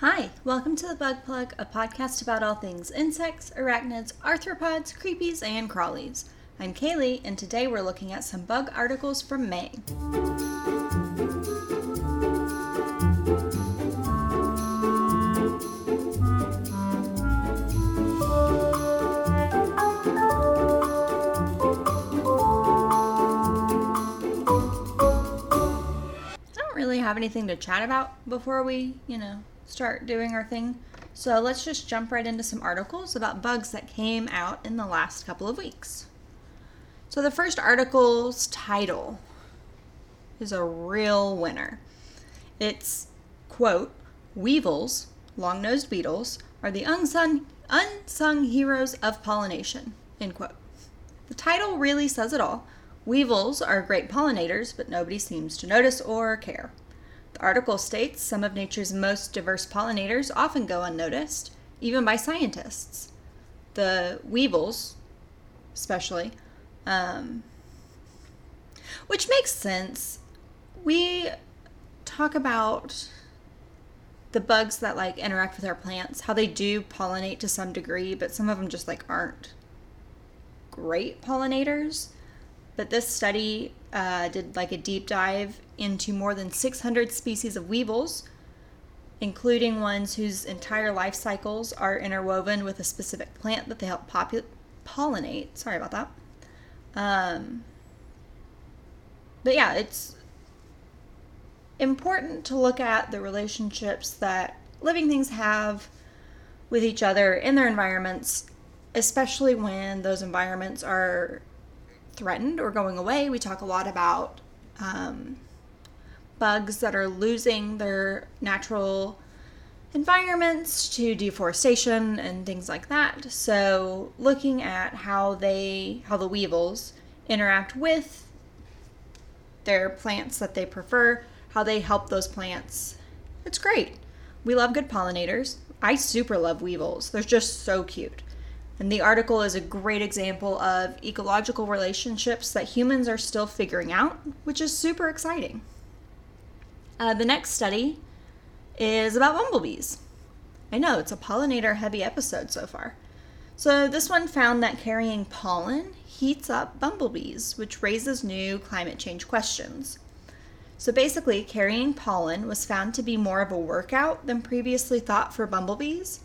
Hi, welcome to the Bug Plug, a podcast about all things insects, arachnids, arthropods, creepies, and crawlies. I'm Kaylee, and today we're looking at some bug articles from May. I don't really have anything to chat about before we, you know, start doing our thing. So let's just jump right into some articles about bugs that came out in the last couple of weeks. So the first article's title is a real winner. It's quote, Weevils, long-nosed beetles, are the unsung unsung heroes of pollination, end quote. The title really says it all. Weevils are great pollinators, but nobody seems to notice or care. The article states some of nature's most diverse pollinators often go unnoticed, even by scientists. The weevils, especially, um, which makes sense. We talk about the bugs that like interact with our plants, how they do pollinate to some degree, but some of them just like aren't great pollinators. But this study uh, did like a deep dive into more than 600 species of weevils, including ones whose entire life cycles are interwoven with a specific plant that they help popu- pollinate. Sorry about that. Um, but yeah, it's important to look at the relationships that living things have with each other in their environments, especially when those environments are threatened or going away. We talk a lot about um, bugs that are losing their natural environments to deforestation and things like that. So, looking at how they, how the weevils interact with their plants that they prefer, how they help those plants. It's great. We love good pollinators. I super love weevils. They're just so cute. And the article is a great example of ecological relationships that humans are still figuring out, which is super exciting. Uh, the next study is about bumblebees. I know it's a pollinator heavy episode so far. So, this one found that carrying pollen heats up bumblebees, which raises new climate change questions. So, basically, carrying pollen was found to be more of a workout than previously thought for bumblebees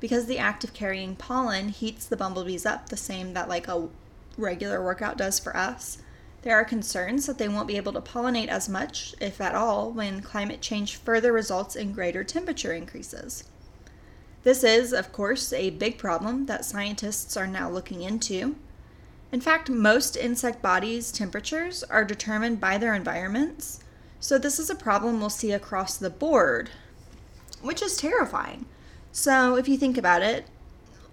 because the act of carrying pollen heats the bumblebees up the same that like a regular workout does for us. There are concerns that they won't be able to pollinate as much, if at all, when climate change further results in greater temperature increases. This is, of course, a big problem that scientists are now looking into. In fact, most insect bodies' temperatures are determined by their environments, so this is a problem we'll see across the board, which is terrifying. So, if you think about it,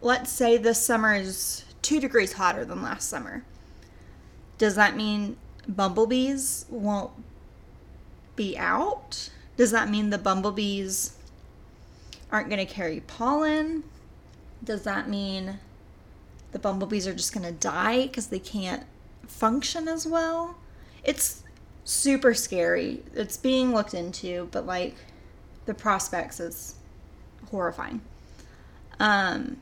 let's say this summer is two degrees hotter than last summer. Does that mean bumblebees won't be out? Does that mean the bumblebees aren't going to carry pollen? Does that mean the bumblebees are just going to die because they can't function as well? It's super scary. It's being looked into, but like the prospects is horrifying. Um,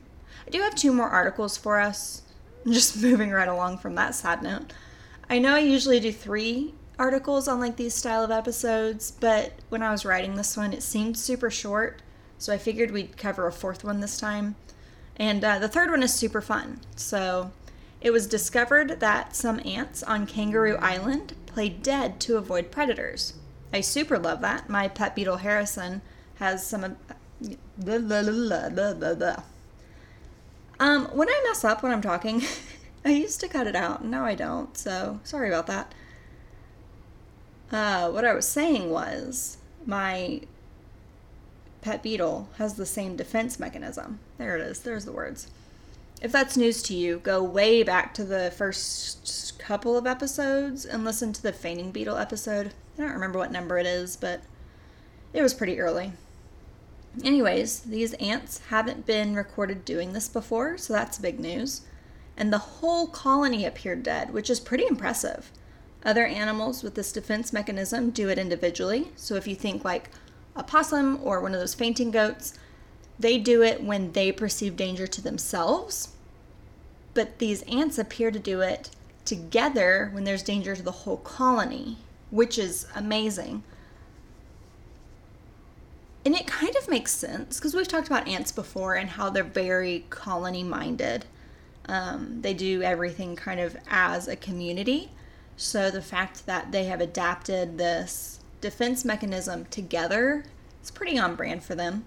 I do have two more articles for us. Just moving right along from that sad note. I know I usually do three articles on like these style of episodes, but when I was writing this one, it seemed super short, so I figured we'd cover a fourth one this time. And uh, the third one is super fun. So it was discovered that some ants on Kangaroo Island play dead to avoid predators. I super love that. My pet beetle Harrison has some. Blah, blah, blah. Um, when I mess up when I'm talking, I used to cut it out. Now I don't. So sorry about that. Uh, what I was saying was my pet beetle has the same defense mechanism. There it is. There's the words. If that's news to you, go way back to the first couple of episodes and listen to the fainting beetle episode. I don't remember what number it is, but it was pretty early. Anyways, these ants haven't been recorded doing this before, so that's big news. And the whole colony appeared dead, which is pretty impressive. Other animals with this defense mechanism do it individually. So if you think like a possum or one of those fainting goats, they do it when they perceive danger to themselves. But these ants appear to do it together when there's danger to the whole colony, which is amazing. And it kind of makes sense because we've talked about ants before and how they're very colony minded. Um, they do everything kind of as a community. So the fact that they have adapted this defense mechanism together is pretty on brand for them.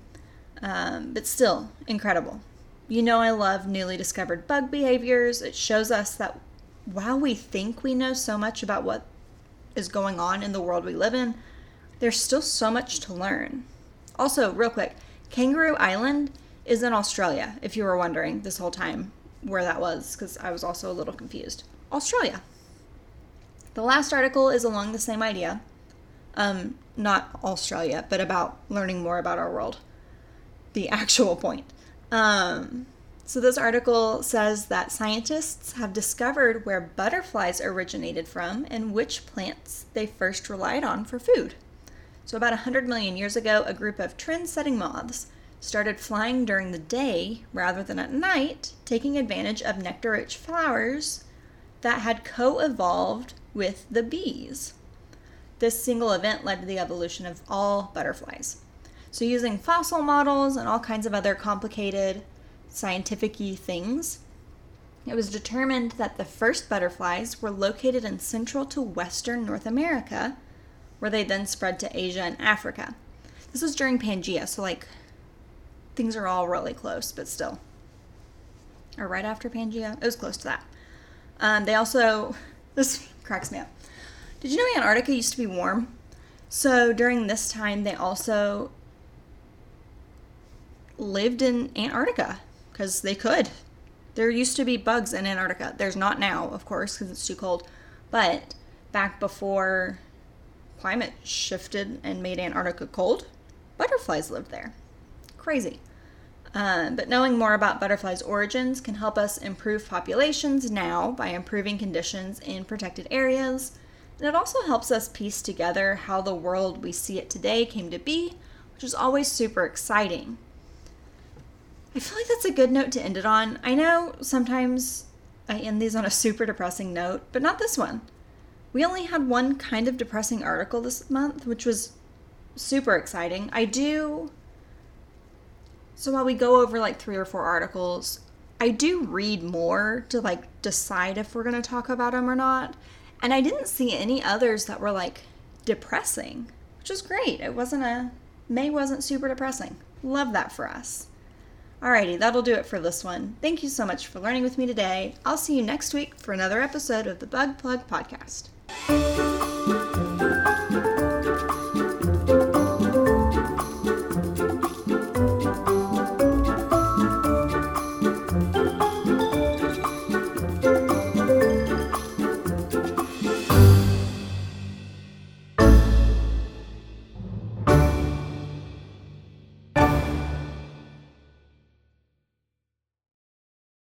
Um, but still, incredible. You know, I love newly discovered bug behaviors. It shows us that while we think we know so much about what is going on in the world we live in, there's still so much to learn. Also, real quick, Kangaroo Island is in Australia, if you were wondering this whole time where that was, because I was also a little confused. Australia. The last article is along the same idea. Um, not Australia, but about learning more about our world. The actual point. Um, so, this article says that scientists have discovered where butterflies originated from and which plants they first relied on for food. So, about 100 million years ago, a group of trend setting moths started flying during the day rather than at night, taking advantage of nectar rich flowers that had co evolved with the bees. This single event led to the evolution of all butterflies. So, using fossil models and all kinds of other complicated scientific things, it was determined that the first butterflies were located in central to western North America, where they then spread to Asia and Africa. This was during Pangea, so like things are all really close, but still. Or right after Pangea? It was close to that. Um, they also, this cracks me up. Did you know Antarctica used to be warm? So during this time, they also lived in Antarctica because they could. There used to be bugs in Antarctica. There's not now, of course, because it's too cold. But back before climate shifted and made Antarctica cold, butterflies lived there. Crazy. Uh, but knowing more about butterflies' origins can help us improve populations now by improving conditions in protected areas and it also helps us piece together how the world we see it today came to be, which is always super exciting. I feel like that's a good note to end it on. I know sometimes I end these on a super depressing note, but not this one. We only had one kind of depressing article this month, which was super exciting. I do. So while we go over like three or four articles, I do read more to like decide if we're going to talk about them or not. And I didn't see any others that were like depressing, which is great. It wasn't a, May wasn't super depressing. Love that for us. Alrighty, that'll do it for this one. Thank you so much for learning with me today. I'll see you next week for another episode of the Bug Plug Podcast. Música